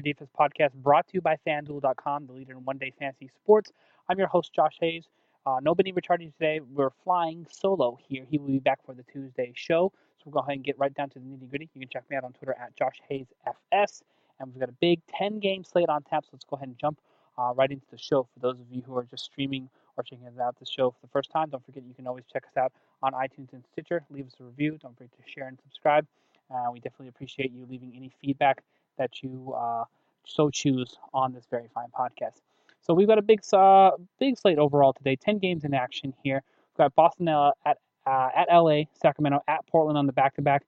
Defense Podcast brought to you by FanDuel.com, the leader in one-day fantasy sports. I'm your host, Josh Hayes. Uh, nobody recharging today. We're flying solo here. He will be back for the Tuesday show. So we'll go ahead and get right down to the nitty-gritty. You can check me out on Twitter at Josh Hayes FS. And we've got a big 10-game slate on tap, so let's go ahead and jump uh, right into the show. For those of you who are just streaming or checking out the show for the first time, don't forget you can always check us out on iTunes and Stitcher. Leave us a review. Don't forget to share and subscribe. Uh, we definitely appreciate you leaving any feedback that you uh, so choose on this very fine podcast. So we've got a big uh, big slate overall today. Ten games in action here. We've got Boston uh, at uh, at LA, Sacramento at Portland on the back to back.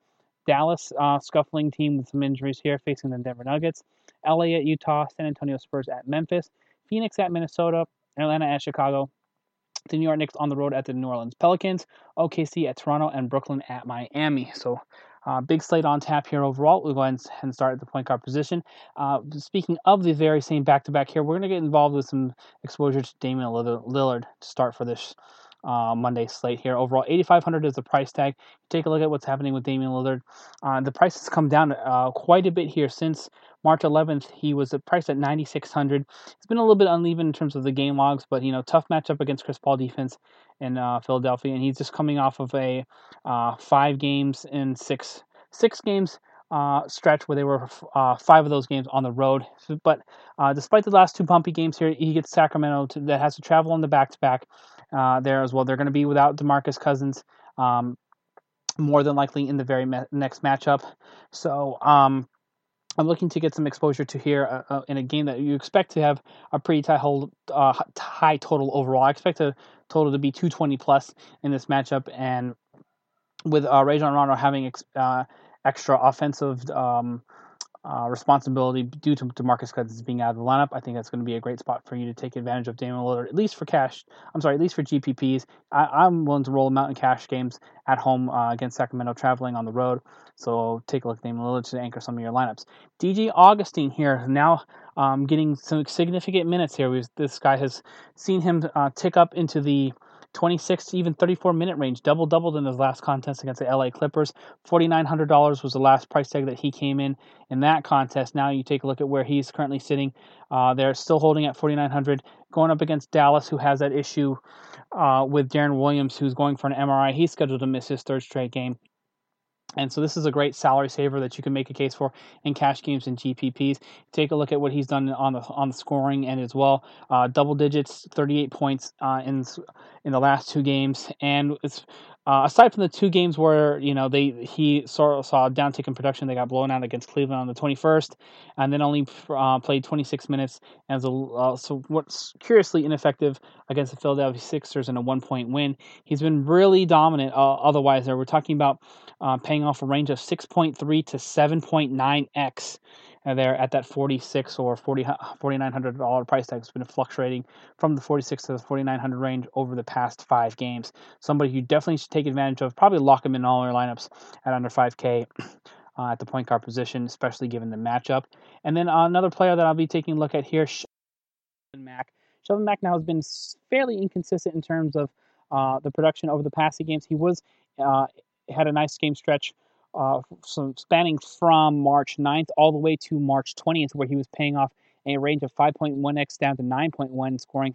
Dallas uh, scuffling team with some injuries here, facing the Denver Nuggets. LA at Utah, San Antonio Spurs at Memphis, Phoenix at Minnesota, Atlanta at Chicago. The New York Knicks on the road at the New Orleans Pelicans, OKC at Toronto, and Brooklyn at Miami. So uh, big slate on tap here overall. We'll go ahead and start at the point guard position. Uh, speaking of the very same back to back here, we're going to get involved with some exposure to Damian Lillard to start for this uh, Monday slate here. Overall, 8500 is the price tag. Take a look at what's happening with Damian Lillard. Uh, the price has come down uh, quite a bit here since March 11th. He was priced at 9600. It's been a little bit uneven in terms of the game logs, but you know, tough matchup against Chris Paul defense in uh, Philadelphia, and he's just coming off of a uh, five games in six six games uh, stretch where they were uh, five of those games on the road. But uh, despite the last two bumpy games here, he gets Sacramento to, that has to travel on the back to back there as well. They're going to be without Demarcus Cousins. Um, more than likely in the very next matchup. So um, I'm looking to get some exposure to here uh, uh, in a game that you expect to have a pretty high, hold, uh, high total overall. I expect a total to be 220 plus in this matchup, and with uh, Rajon Rondo having ex- uh, extra offensive um, uh, responsibility due to DeMarcus Cousins being out of the lineup. I think that's going to be a great spot for you to take advantage of Damian Lillard, at least for cash. I'm sorry, at least for GPPs. I, am willing to roll him out in cash games at home uh, against Sacramento, traveling on the road. So take a look at Damian Lillard to anchor some of your lineups. DJ Augustin here now um, getting some significant minutes here. We've, this guy has seen him uh, tick up into the 26 to even 34 minute range, double doubled in his last contest against the LA Clippers. $4,900 was the last price tag that he came in in that contest. Now you take a look at where he's currently sitting. Uh, they're still holding at 4,900, going up against Dallas, who has that issue uh, with Deron Williams, who's going for an MRI. He's scheduled to miss his third straight game. And so this is a great salary saver that you can make a case for in cash games and GPPs. Take a look at what he's done on the on the scoring end as well. Uh, double digits, 38 points uh, in in the last two games, and it's uh, aside from the two games where you know they he saw, saw a downtick in production, they got blown out against Cleveland on the 21st, and then only uh, played 26 minutes as a uh, so what's curiously ineffective against the Philadelphia Sixers in a one point win. He's been really dominant. Uh, otherwise, there we're talking about uh, paying off a range of 6.3 to 7.9 x uh, there at that 46 or 40 $4,900 price tag. It's been fluctuating from the 46 to the 4,900 range over the past five games. Somebody you definitely should take advantage of. Probably lock him in all your lineups at under 5K. Uh, at the point guard position, especially given the matchup. And then uh, another player that I'll be taking a look at here, Shelvin Mack. Shelvin Mack now has been fairly inconsistent in terms of uh, the production over the past few games. He was uh, had a nice game stretch uh, so spanning from March 9th all the way to March 20th, where he was paying off a range of 5.1x down to 9.1, scoring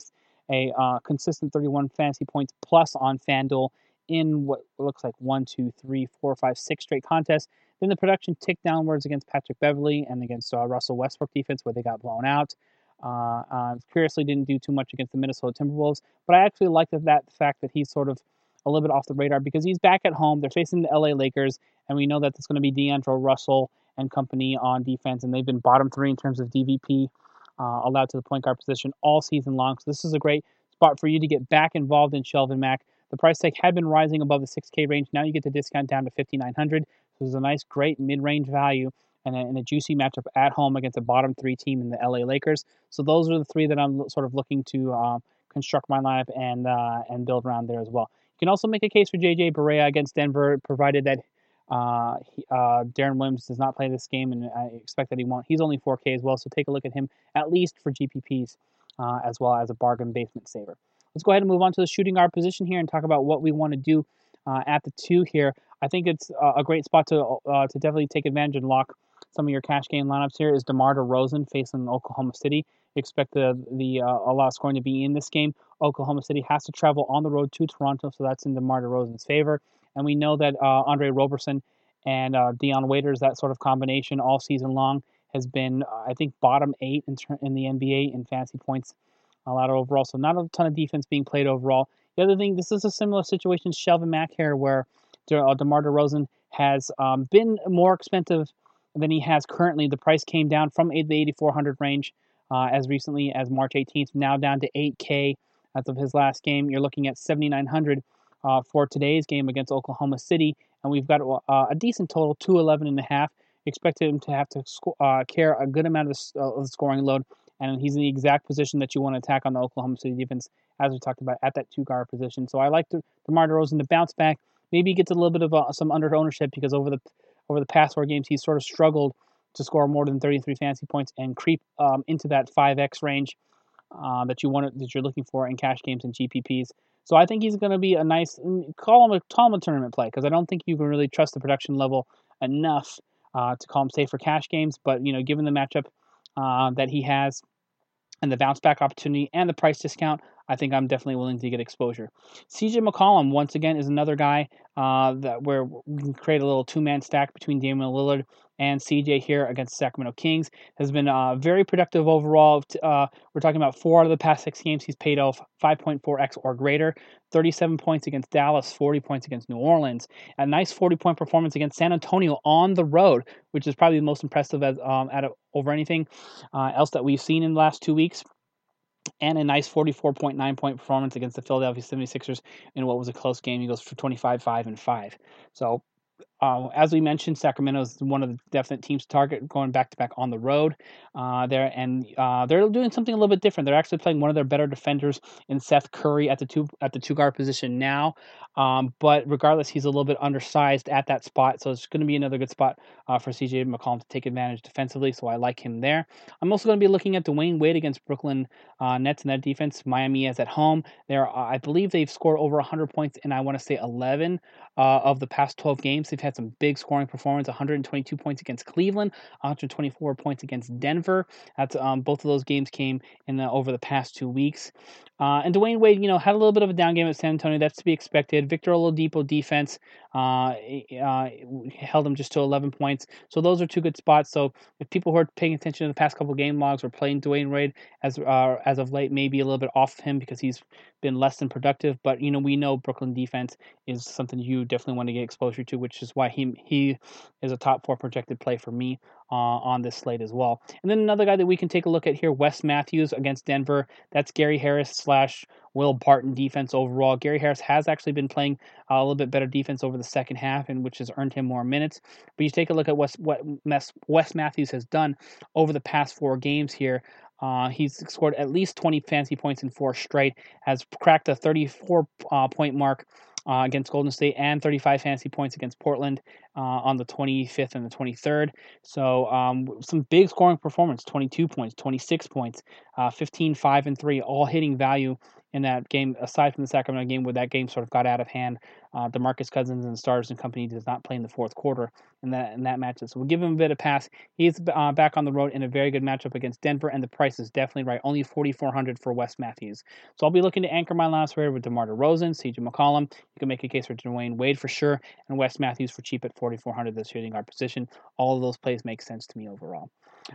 a uh, consistent 31 fantasy points plus on FanDuel in what looks like one, two, three, four, five, six straight contests. Then the production ticked downwards against Patrick Beverley and against uh, Russell Westbrook defense, where they got blown out. Uh, curiously, didn't do too much against the Minnesota Timberwolves, but I actually like that, that fact that he's sort of a little bit off the radar because he's back at home. They're facing the LA Lakers, and we know that it's going to be D'Angelo Russell and company on defense, and they've been bottom three in terms of DVP uh, allowed to the point guard position all season long. So this is a great spot for you to get back involved in Shelvin Mack. The price tag had been rising above the 6K range. Now you get the discount down to 5,900. So is a nice, great mid-range value and a, and a, juicy matchup at home against a bottom three team in the LA Lakers. So those are the three that I'm sort of looking to uh, construct my lineup and uh, and build around there as well. You can also make a case for JJ Barea against Denver, provided that uh, he, uh, Deron Williams does not play this game, and I expect that he won't. He's only 4K as well, so take a look at him at least for GPPs uh, as well as a bargain basement saver. Let's go ahead and move on to the shooting guard position here and talk about what we want to do uh, at the two here. I think it's a great spot to uh, to definitely take advantage and lock some of your cash game lineups here. Is DeMar DeRozan facing Oklahoma City? Expect the the uh, a lot of scoring to be in this game. Oklahoma City has to travel on the road to Toronto, so that's in DeMar DeRozan's favor. And we know that uh, Andre Roberson and uh, Dion Waiters, that sort of combination all season long, has been, I think, bottom eight in, ter- in the NBA in fantasy points a allowed overall. So not a ton of defense being played overall. The other thing, this is a similar situation to Shelvin Mack here, where De- uh, DeMar DeRozan has um, been more expensive than he has currently. The price came down from the 8,400 range uh, as recently as March 18th, now down to 8K as of his last game. You're looking at 7,900 uh, for today's game against Oklahoma City, and we've got uh, a decent total, 211 and a half. Expect him to have to sco- uh, care a good amount of the, of the scoring load, and he's in the exact position that you want to attack on the Oklahoma City defense, as we talked about at that two guard position. So I like the DeMar DeRozan to bounce back. Maybe he gets a little bit of uh, some under ownership because over the over the past four games he's sort of struggled to score more than 33 fantasy points and creep um, into that 5x range uh, that you want that you're looking for in cash games and GPPs. So I think he's going to be a nice mm, call him a call him a tournament play because I don't think you can really trust the production level enough uh, to call him safe for cash games. But you know, given the matchup uh, that he has and the bounce back opportunity and the price discount, I think I'm definitely willing to get exposure. CJ McCollum, once again, is another guy uh, that where we can create a little two man stack between Damian Lillard and CJ here against Sacramento Kings. Has been uh, very productive overall. Uh, we're talking about four out of the past six games. He's paid off 5.4x or greater. 37 points against Dallas, 40 points against New Orleans. A nice 40 point performance against San Antonio on the road, which is probably the most impressive as, um, out of, over anything uh, else that we've seen in the last two weeks and a nice 44.9 point performance against the Philadelphia 76ers in what was a close game. He goes for 25, 5, and 5. So uh, as we mentioned, Sacramento is one of the definite teams to target going back to back on the road. Uh, there and uh, they're doing something a little bit different. They're actually playing one of their better defenders in Seth Curry at the two at the two guard position now. Um, but regardless, he's a little bit undersized at that spot, so it's going to be another good spot uh, for CJ McCollum to take advantage defensively. So I like him there. I'm also going to be looking at Dwyane Wade against Brooklyn uh, Nets in that defense. Miami is at home. There, I believe they've scored over 100 points, and I want to say 11 uh, of the past 12 games. They've had some big scoring performance 122 points against Cleveland, 124 points against Denver. That's um, Both of those games came in the, over the past two weeks. Uh, and Dwyane Wade, you know, had a little bit of a down game at San Antonio. That's to be expected. Victor Oladipo defense uh, uh, held him just to 11 points. So those are two good spots. So if people who are paying attention to the past couple game logs were playing Dwyane Wade as uh, as of late, maybe a little bit off of him because he's been less than productive. But you know, we know Brooklyn defense is something you definitely want to get exposure to, which is why he he is a top four projected play for me uh, on this slate as well. And then another guy that we can take a look at here, Wes Matthews against Denver. That's Gary Harris slash Will Barton defense overall. Gary Harris has actually been playing a little bit better defense over the second half, and which has earned him more minutes. But you take a look at what Wes Matthews has done over the past four games here. Uh, he's scored at least 20 fancy points in four straight, has cracked a 34 uh, point mark uh, against Golden State and 35 fantasy points against Portland uh, on the 25th and the 23rd. So um, some big scoring performance 22 points, 26 points, uh, 15, 5, and 3, all hitting value in that game, aside from the Sacramento game where that game sort of got out of hand. Uh, DeMarcus Cousins and Stars and company does not play in the fourth quarter in that in that matchup. So we'll give him a bit of pass. He's uh, back on the road in a very good matchup against Denver, and the price is definitely right. Only 4400 for Wes Matthews. So I'll be looking to anchor my last word with DeMar DeRozan, CJ McCollum. You can make a case for Dwyane Wade for sure, and Wes Matthews for cheap at 4400 this shooting guard position. All of those plays make sense to me overall.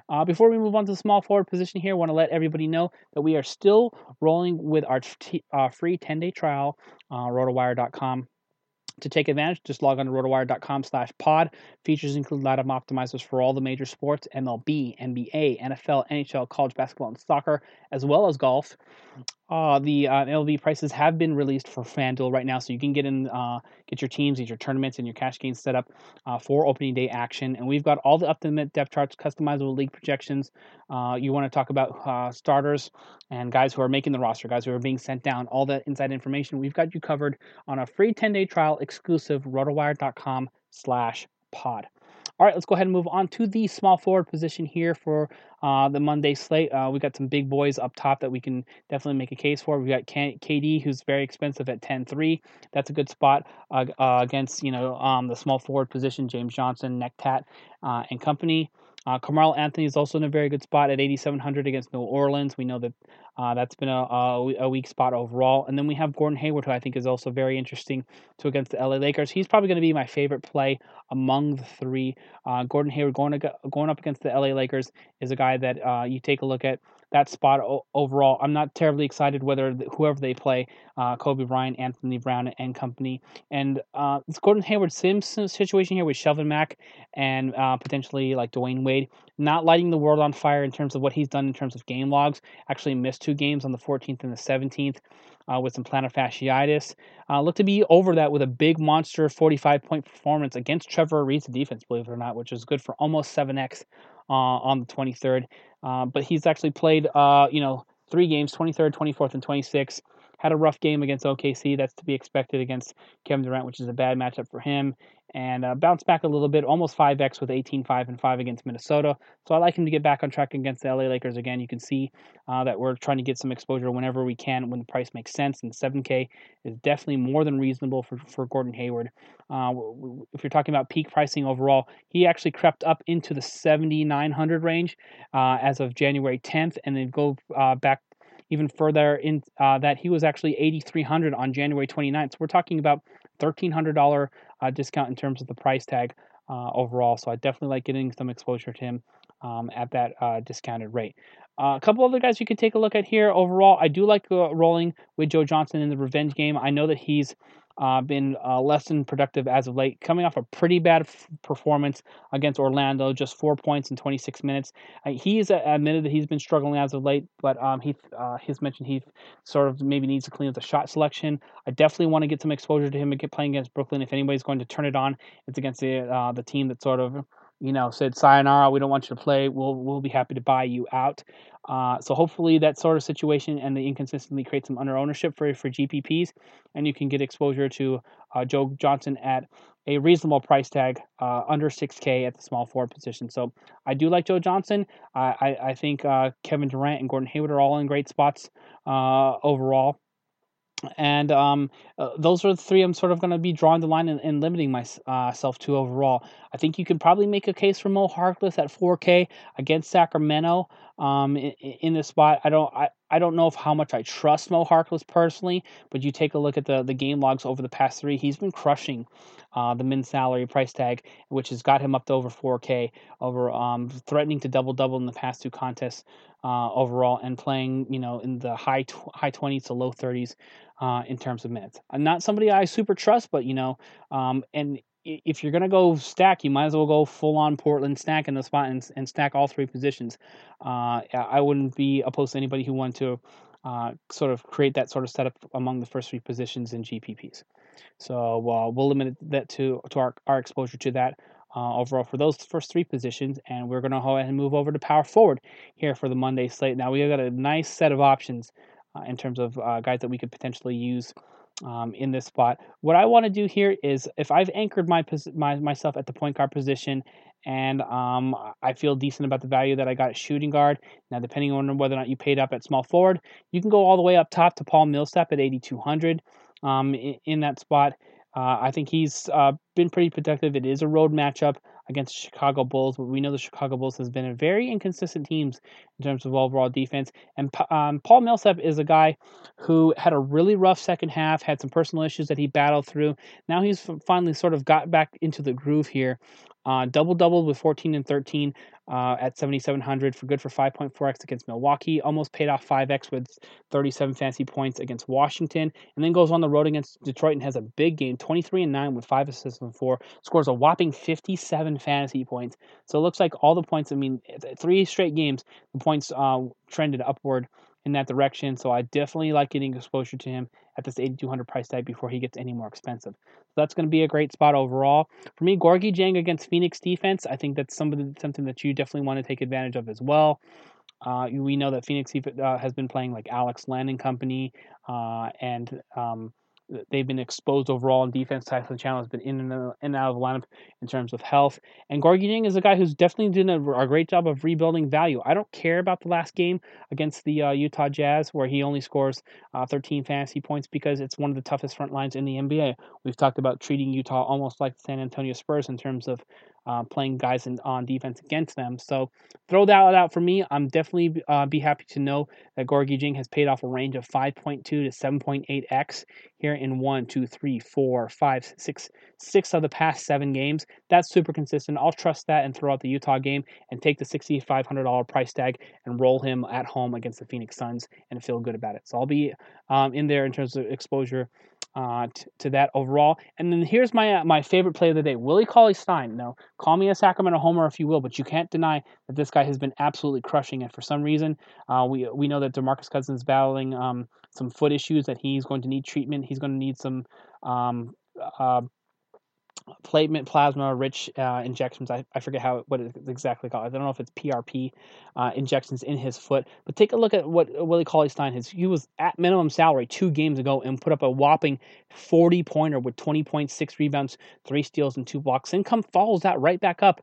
Uh, before we move on to the small forward position here, I want to let everybody know that we are still rolling with our t- uh, free 10 day trial, uh, rotowire.com to take advantage, just log on to rotowire.com slash pod. Features include live optimizers for all the major sports, MLB, NBA, NFL, NHL, college basketball, and soccer, as well as golf. Uh, the uh, MLB prices have been released for FanDuel right now, so you can get in, uh, get your teams, get your tournaments, and your cash games set up uh, for opening day action. And we've got all the up-to-the-minute depth charts, customizable league projections. Uh, you want to talk about uh, starters and guys who are making the roster, guys who are being sent down, all that inside information. We've got you covered on a free 10-day trial exclusive rotowire.com/pod. All right, let's go ahead and move on to the small forward position here for uh, the Monday slate. Uh, we got some big boys up top that we can definitely make a case for. We got KD, who's very expensive at 10-3. That's a good spot uh, uh, against you know um, the small forward position, James Johnson, Nectat, uh, and company. Uh, Carmelo Anthony is also in a very good spot at 8,700 against New Orleans. We know that uh, that's been a, a, a, weak spot overall. And then we have Gordon Hayward, who I think is also very interesting to against the LA Lakers. He's probably going to be my favorite play among the three. Uh, Gordon Hayward going, to, going up against the LA Lakers is a guy that uh, you take a look at that spot o- overall. I'm not terribly excited whether the, whoever they play, uh, Kobe Bryant, Anthony Brown, and company. And uh, it's Gordon Hayward Sims situation here with Shelvin Mack and uh, potentially like Dwyane Wade, not lighting the world on fire in terms of what he's done in terms of game logs. Actually missed two games on the 14th and the 17th. Uh, with some plantar fasciitis. Uh, looked to be over that with a big monster 45 point performance against Trevor Ariza defense, believe it or not, which is good for almost 7x uh, on the 23rd. Uh, but he's actually played, uh, you know, three games 23rd, 24th, and 26th. Had a rough game against OKC. That's to be expected against Kevin Durant, which is a bad matchup for him. And uh, bounced back a little bit, almost 5x with 18, 5, and 5 against Minnesota. So I like him to get back on track against the LA Lakers again. You can see uh, that we're trying to get some exposure whenever we can when the price makes sense. And 7K is definitely more than reasonable for, for Gordon Hayward. Uh, if you're talking about peak pricing overall, he actually crept up into the 7,900 range uh, as of January 10th and then go uh, back even further in uh, that he was actually 8300 on January 29th. So we're talking about $1,300 uh, discount in terms of the price tag uh, overall. So I definitely like getting some exposure to him um, at that uh, discounted rate. Uh, a couple other guys you can take a look at here. Overall, I do like uh, rolling with Joe Johnson in the revenge game. I know that he's uh, been uh, less than productive as of late, coming off a pretty bad f- performance against Orlando, just four points in 26 minutes. Uh, he's admitted that he's been struggling as of late, but um, he uh, he's mentioned he sort of maybe needs to clean up the shot selection. I definitely want to get some exposure to him and get playing against Brooklyn. If anybody's going to turn it on, it's against the uh, the team that sort of you know, said sayonara, we don't want you to play. We'll we'll be happy to buy you out. Uh, so hopefully that sort of situation and the inconsistency creates some under ownership for for GPPs, and you can get exposure to uh, Joe Johnson at a reasonable price tag, uh, under 6K at the small forward position. So I do like Joe Johnson. I I, I think uh, Kevin Durant and Gordon Hayward are all in great spots uh, overall and um, uh, those are the three I'm sort of going to be drawing the line and, and limiting myself uh, to overall. I think you can probably make a case for Mo Harkless at 4K against Sacramento um, in, in this spot. I don't I don't know if how much I trust Mo Harkless personally, but you take a look at the the game logs over the past three. He's been crushing uh, the min salary price tag, which has got him up to over 4K, over um, threatening to double double in the past two contests uh, overall, and playing you know in the high tw- high 20s to low 30s uh, in terms of minutes. I'm not somebody I super trust, but you know, um, and if you're gonna go stack, you might as well go full on Portland stack in the spot and, and stack all three positions. Uh, I wouldn't be opposed to anybody who wanted to uh, sort of create that sort of setup among the first three positions in GPPs. So uh, we'll limit that to to our, our exposure to that. Uh, overall for those first three positions, and we're going to go ahead and move over to power forward here for the Monday slate. Now we have got a nice set of options uh, in terms of uh, guys that we could potentially use um, in this spot. What I want to do here is if I've anchored my, my myself at the point guard position and um, I feel decent about the value that I got at shooting guard. Now, depending on whether or not you paid up at small forward, you can go all the way up top to Paul Millsap at 8,200 um, in, in, that spot. Uh, I think he's uh, been pretty productive. It is a road matchup against the Chicago Bulls, but we know the Chicago Bulls has been a very inconsistent teams in terms of overall defense. And um, Paul Millsap is a guy who had a really rough second half, had some personal issues that he battled through. Now he's finally sort of got back into the groove here. Uh, double double with 14 and 13 uh, at 7,700 for good for 5.4x against Milwaukee. Almost paid off 5x with 37 fancy points against Washington, and then goes on the road against Detroit and has a big game, 23 and 9 with five assists and four. Scores a whopping 57 fantasy points. So it looks like all the points. I mean, three straight games, the points uh, trended upward in that direction. So I definitely like getting exposure to him at this 8200 price tag before he gets any more expensive. So that's going to be a great spot overall. For me, Gorgui Dieng against Phoenix defense, I think that's somebody, something that you definitely want to take advantage of as well. Uh, we know that Phoenix uh, has been playing like Alex Len and company, uh, and um, they've been exposed overall in defense. Tyson Chandler has been in and, out, in and out of the lineup in terms of health. And Gorgui Dieng is a guy who's definitely doing a, a, great job of rebuilding value. I don't care about the last game against the uh, Utah Jazz where he only scores uh, 13 fantasy points because it's one of the toughest front lines in the NBA. We've talked about treating Utah almost like the San Antonio Spurs in terms of uh, playing guys in, on defense against them. So throw that out for me. I'm definitely uh, be happy to know that Gorgui Dieng has paid off a range of 5.2 to 7.8x here in one, two, three, four, five, six, six of the past seven games. That's super consistent. I'll trust that and throw out the Utah game and take the $6,500 price tag and roll him at home against the Phoenix Suns and feel good about it. So I'll be um, in there in terms of exposure uh, t- to that overall. And then here's my uh, my favorite play of the day, Willie Cauley Stein. Now, call me a Sacramento homer if you will, but you can't deny that this guy has been absolutely crushing it. For some reason, uh, we we know that Demarcus Cousins is battling um, some foot issues that he's going to need treatment. He's going to need some um, uh, platelet plasma rich uh, injections. I, I forget how what it's exactly called. I don't know if it's PRP uh, injections in his foot. But take a look at what Willie Cauley Stein has. He was at minimum salary two games ago and put up a whopping 40 pointer with 20.6 rebounds, three steals, and two blocks. Income follows that right back up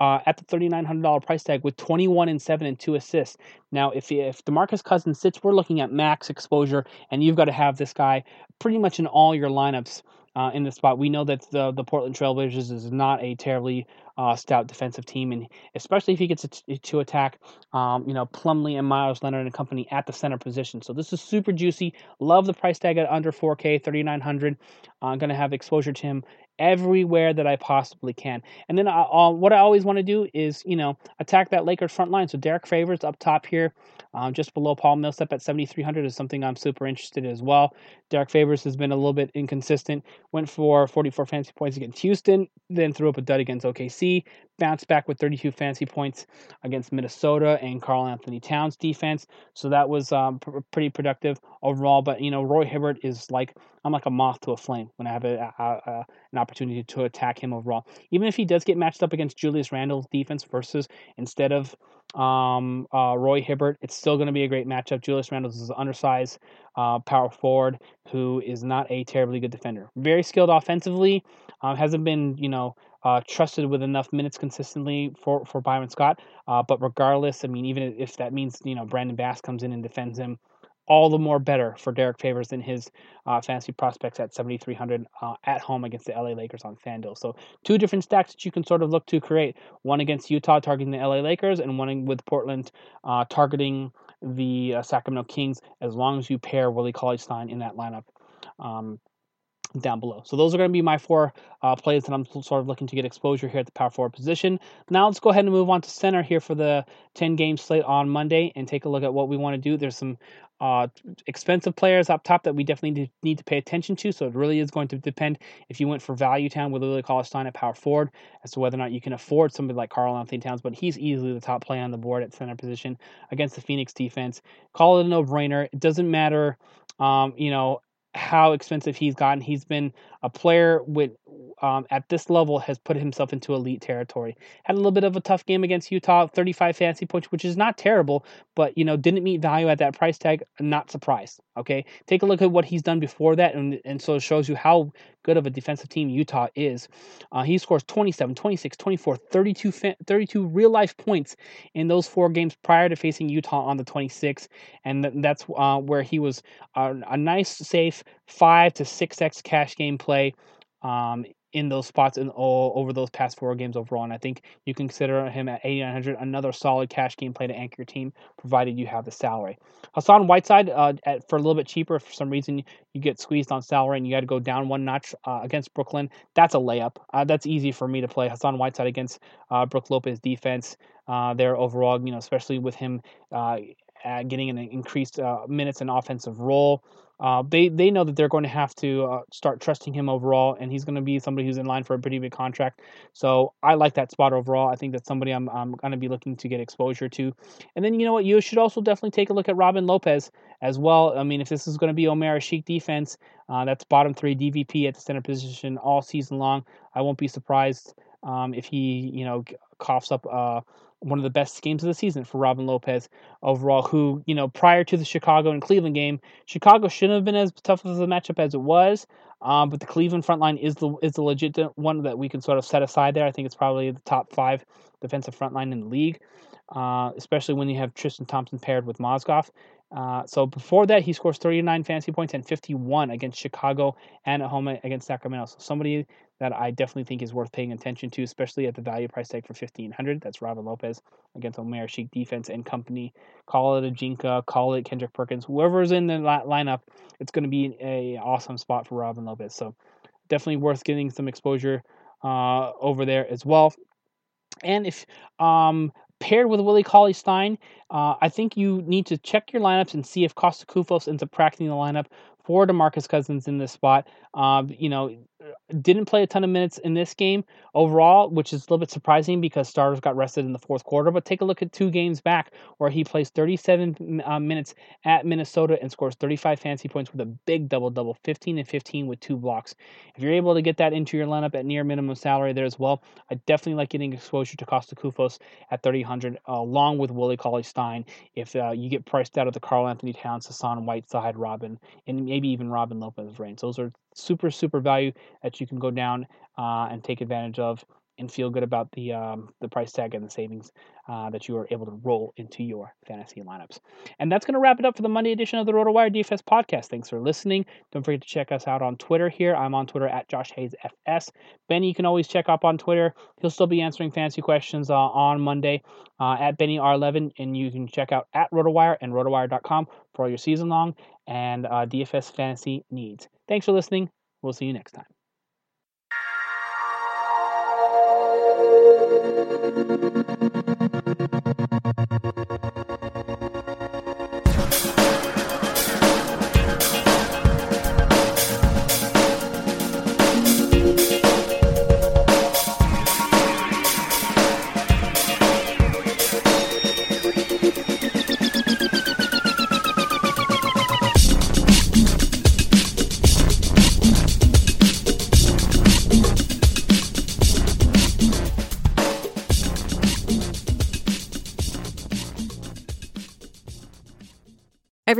uh, at the $3,900 price tag with 21 and seven and two assists. Now, if if Demarcus Cousins sits, we're looking at max exposure, and you've got to have this guy pretty much in all your lineups uh, in the spot. We know that the the Portland Trailblazers is not a terribly uh, stout defensive team, and especially if he gets to, attack, um, you know, Plumlee and Meyers Leonard and company at the center position. So this is super juicy. Love the price tag at under 4K, 3,900. I'm uh, going to have exposure to him everywhere that I possibly can. And then I, uh, what I always want to do is, you know, attack that Lakers front line. So Derek Favors up top here, um, just below Paul Millsap at 7,300 is something I'm super interested in as well. Derek Favors has been a little bit inconsistent. Went for 44 fantasy points against Houston, then threw up a dud against OKC. Bounced back with 32 fantasy points against Minnesota and Karl-Anthony Towns defense. So that was um, pr- pretty productive overall. But you know, Roy Hibbert is like I'm like a moth to a flame when I have a, a, a, an opportunity to attack him overall. Even if he does get matched up against Julius Randle's defense versus instead of um, uh, Roy Hibbert, it's still going to be a great matchup. Julius Randle is an undersized uh, power forward who is not a terribly good defender. Very skilled offensively, uh, hasn't been you know uh, trusted with enough minutes consistently for for Byron Scott. Uh, but regardless, I mean, even if that means you know Brandon Bass comes in and defends him all the more better for Derek Favors than his uh, fantasy prospects at 7,300 uh, at home against the LA Lakers on FanDuel. So, two different stacks that you can sort of look to create one against Utah targeting the LA Lakers, and one with Portland uh, targeting the uh, Sacramento Kings, as long as you pair Willie Cauley Stein in that lineup. Um, down below. So those are going to be my four uh, plays that I'm sort of looking to get exposure here at the power forward position. Now let's go ahead and move on to center here for the 10 game slate on Monday and take a look at what we want to do. There's some uh, expensive players up top that we definitely need to pay attention to. So it really is going to depend if you went for value town with Willie Cauley Stein at power forward as to whether or not you can afford somebody like Karl Anthony Towns, but he's easily the top play on the board at center position against the Phoenix defense. Call it a no-brainer. It doesn't matter, um, you know, how expensive he's gotten. He's been a player with um, at this level has put himself into elite territory. Had a little bit of a tough game against Utah, 35 fantasy points, which is not terrible, but you know didn't meet value at that price tag. Not surprised. Okay, take a look at what he's done before that, and and so it shows you how good of a defensive team Utah is. Uh, he scores 27, 26, 24, 32, 32 real life points in those four games prior to facing Utah on the 26th, and that's uh, where he was a, a nice, safe five to six x cash game play um, in those spots in all over those past four games overall. And I think you can consider him at 8,900 another solid cash game play to anchor your team, provided you have the salary. Hassan Whiteside uh, at, for a little bit cheaper. For some reason, you get squeezed on salary and you got to go down one notch uh, against Brooklyn. That's a layup. Uh, that's easy for me to play Hassan Whiteside against uh, Brook Lopez defense. Uh, there overall, you know, especially with him uh, getting an increased minutes and offensive role. Uh, they they know that they're going to have to uh, start trusting him overall, and he's going to be somebody who's in line for a pretty big contract. So I like that spot overall. I think that's somebody I'm I'm going to be looking to get exposure to. And then you know what, you should also definitely take a look at Robin Lopez as well. I mean, if this is going to be Omer Asik defense, uh, that's bottom three DVP at the center position all season long. I won't be surprised um, if he you know coughs up uh, one of the best games of the season for Robin Lopez overall, who, you know, prior to the Chicago and Cleveland game, Chicago shouldn't have been as tough of a matchup as it was. Um, but the Cleveland front line is the is the legit one that we can sort of set aside there. I think it's probably the top five defensive front line in the league, uh, especially when you have Tristan Thompson paired with Mozgov. Uh, so before that, he scores 39 fantasy points and 51 against Chicago and at home against Sacramento. So somebody that I definitely think is worth paying attention to, especially at the value price tag for 1500 That's Robin Lopez against Omer Asik defense and company. Call it Ajinça, call it Kendrick Perkins, whoever's in the lineup, it's going to be an awesome spot for Robin Lopez. So definitely worth getting some exposure uh, over there as well. And if um, paired with Willie Cauley Stein, uh, I think you need to check your lineups and see if Kosta Koufos ends up cracking the lineup for DeMarcus Cousins in this spot. Um, you know, didn't play a ton of minutes in this game overall, which is a little bit surprising because starters got rested in the fourth quarter. But take a look at two games back where he plays 37 uh, minutes at Minnesota and scores 35 fantasy points with a big double double, 15 and 15 with two blocks. If you're able to get that into your lineup at near minimum salary there as well, I definitely like getting exposure to Kosta Koufos at 300 uh, along with Willie Cauley Stein. If uh, you get priced out of the Karl-Anthony Towns, Hassan Whiteside, Robin, and maybe even Robin Lopez range, those are super super value that you can go down uh, and take advantage of and feel good about the um, the price tag and the savings uh, that you are able to roll into your fantasy lineups. And that's going to wrap it up for the Monday edition of the RotoWire DFS podcast. Thanks for listening. Don't forget to check us out on Twitter here. I'm on Twitter at Josh Hayes FS. Benny, you can always check up on Twitter. He'll still be answering fantasy questions uh, on Monday uh, at Benny R11, and you can check out at RotoWire and RotoWire.com for all your season long and uh, DFS fantasy needs. Thanks for listening. We'll see you next time. thank you